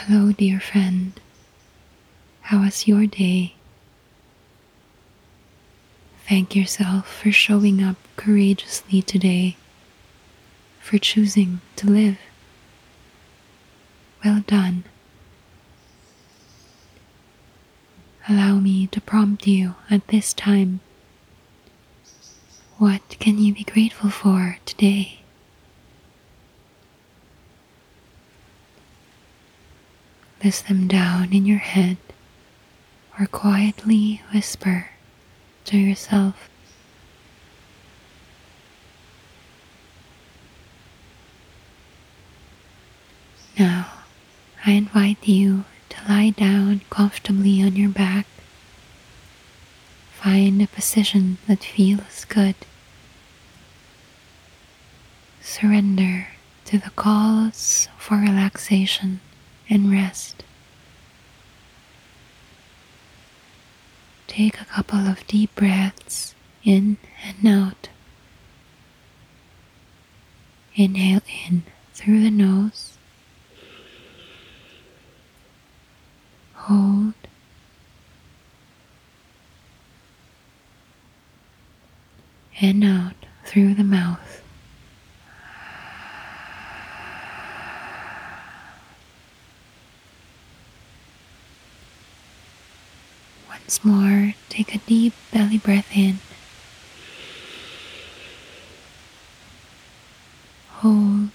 Hello, dear friend. How was your day? Thank yourself for showing up courageously today, for choosing to live. Well done. Allow me to prompt you at this time. What can you be grateful for today? List them down in your head or quietly whisper to yourself. Now, I invite you to lie down comfortably on your back. Find a position that feels good. Surrender to the calls for relaxation and rest. Take a couple of deep breaths in and out. Inhale in through the nose. Hold. And out through the mouth. Once more, take a deep belly breath in. Hold.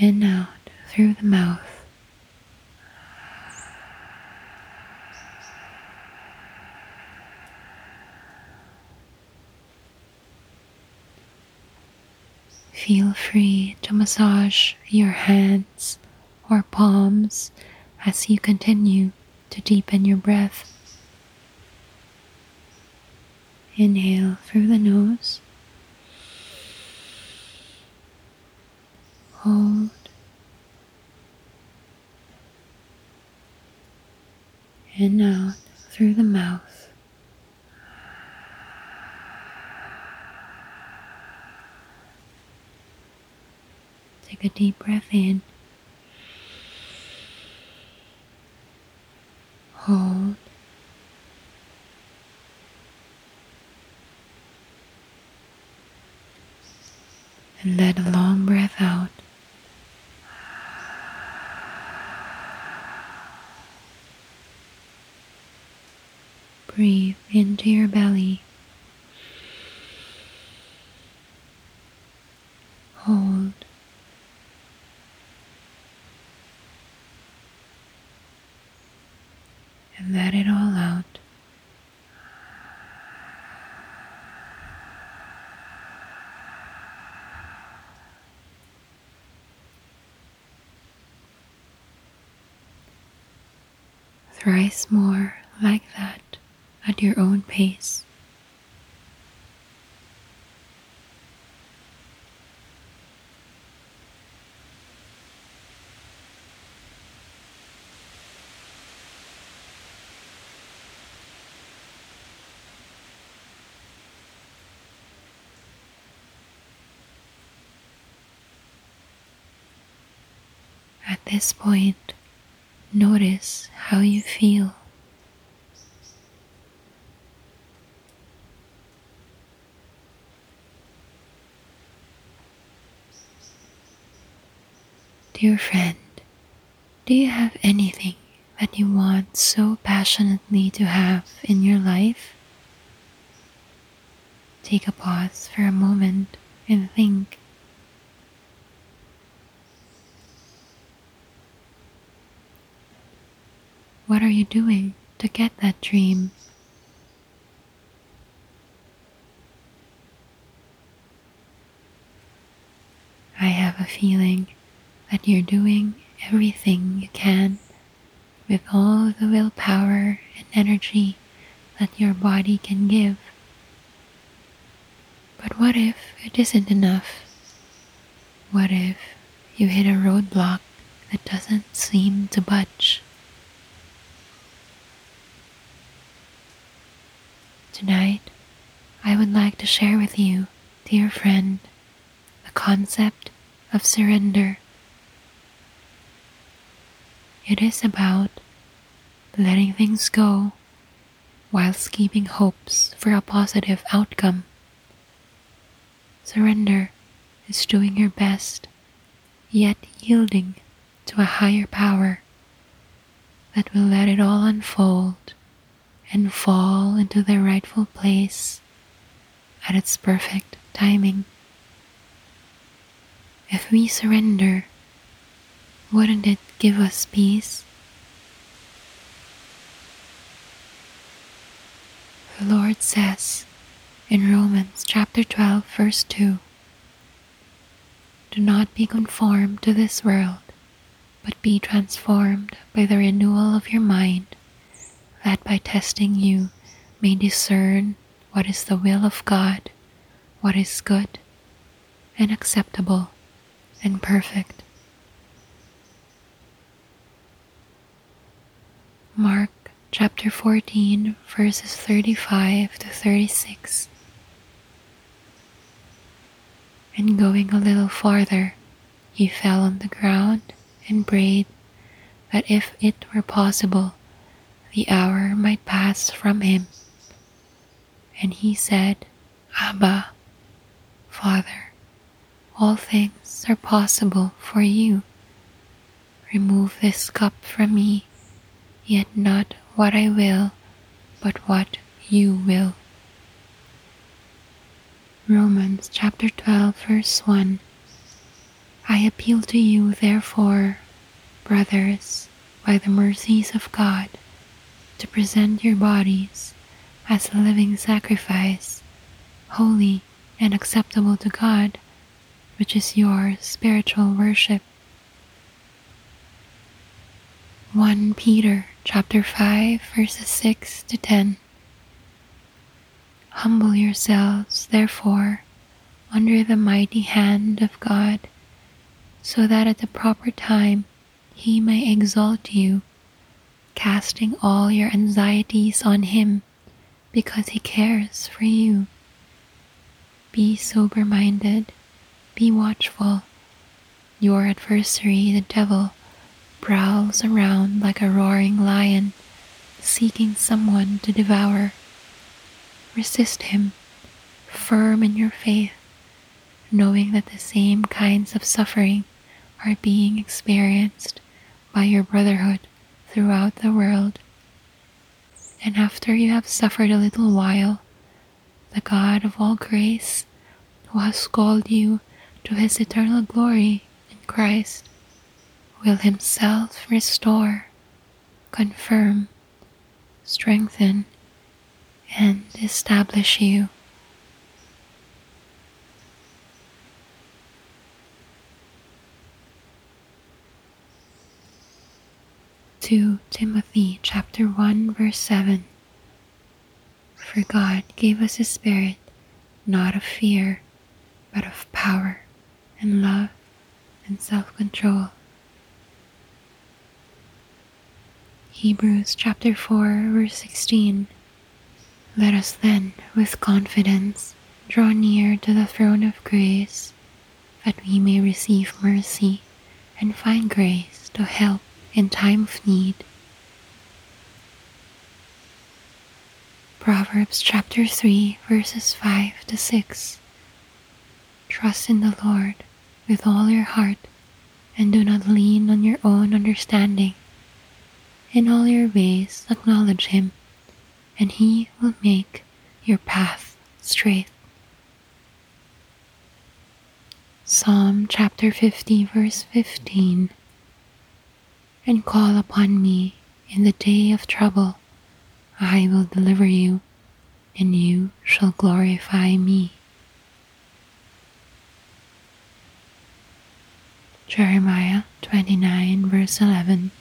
And out through the mouth. Feel free to massage your hands or palms as you continue to deepen your breath. Inhale through the nose. Hold. And out through the mouth. Take a deep breath in. Hold. And let a long breath out. Breathe into your belly. Hold. and let it all out. Thrice more like that at your own pace. At this point, notice how you feel. Dear friend, do you have anything that you want so passionately to have in your life? Take a pause for a moment and think. What are you doing to get that dream? I have a feeling that you're doing everything you can with all the willpower and energy that your body can give. But what if it isn't enough? What if you hit a roadblock that doesn't seem to budge? Tonight, I would like to share with you, dear friend, the concept of surrender. It is about letting things go whilst keeping hopes for a positive outcome. Surrender is doing your best, yet yielding to a higher power that will let it all unfold and fall into their rightful place at its perfect timing. If we surrender, wouldn't it give us peace? The Lord says in Romans chapter 12, verse 2 Do not be conformed to this world, but be transformed by the renewal of your mind, that by testing you may discern what is the will of God, what is good and acceptable and perfect. Mark chapter 14, verses 35 to 36. And going a little farther, he fell on the ground and prayed that if it were possible, the hour might pass from him. And he said, Abba, Father, all things are possible for you. Remove this cup from me, yet not what I will, but what you will. Romans chapter 12, verse 1. I appeal to you, therefore, brothers, by the mercies of God, to present your bodies as a living sacrifice, holy and acceptable to God, which is your spiritual worship. 1 Peter chapter 5 verses 6 to 10 Humble yourselves therefore under the mighty hand of God so that at the proper time he may exalt you casting all your anxieties on him because he cares for you. Be sober minded be watchful. Your adversary the devil prowls around like a roaring lion, seeking someone to devour. Resist him, firm in your faith, knowing that the same kinds of suffering are being experienced by your brotherhood throughout the world. And after you have suffered a little while, the God of all grace, who has called you to his eternal glory in Christ, will Himself restore, confirm, strengthen, and establish you. Two Timothy chapter one verse seven. For God gave us a spirit not of fear, but of power and love and self control. Hebrews chapter 4, verse 16. Let us then, with confidence, draw near to the throne of grace, that we may receive mercy and find grace to help in time of need. Proverbs chapter 3, verses 5 to 6. Trust in the Lord with all your heart, and do not lean on your own understanding in all your ways acknowledge him, and he will make your path straight. Psalm chapter 50, verse 15 And call upon me in the day of trouble, I will deliver you, and you shall glorify me. Jeremiah 29, verse 11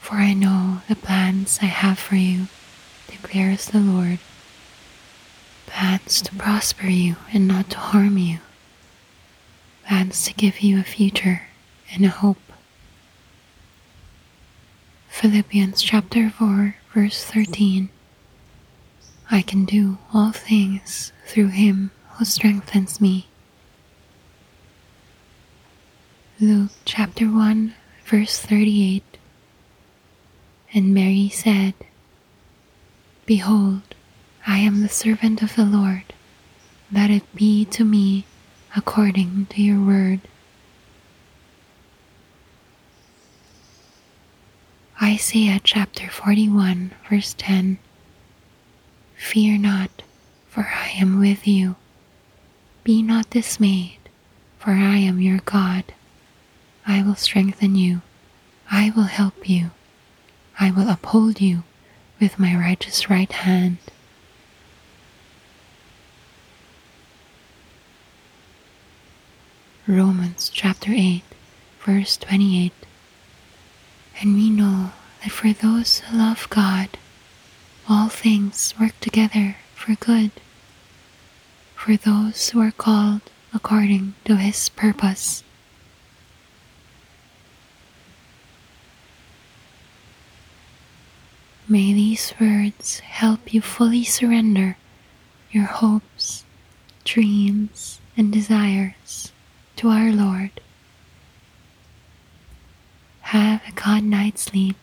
for I know the plans I have for you, declares the Lord plans to prosper you and not to harm you, plans to give you a future and a hope. Philippians chapter 4, verse 13 I can do all things through him who strengthens me. Luke chapter 1, verse 38. And Mary said, Behold, I am the servant of the Lord. Let it be to me according to your word. Isaiah chapter 41, verse 10 Fear not, for I am with you. Be not dismayed, for I am your God. I will strengthen you. I will help you. I will uphold you with my righteous right hand. Romans chapter 8, verse 28. And we know that for those who love God, all things work together for good, for those who are called according to his purpose. May these words help you fully surrender your hopes, dreams, and desires to our Lord. Have a good night's sleep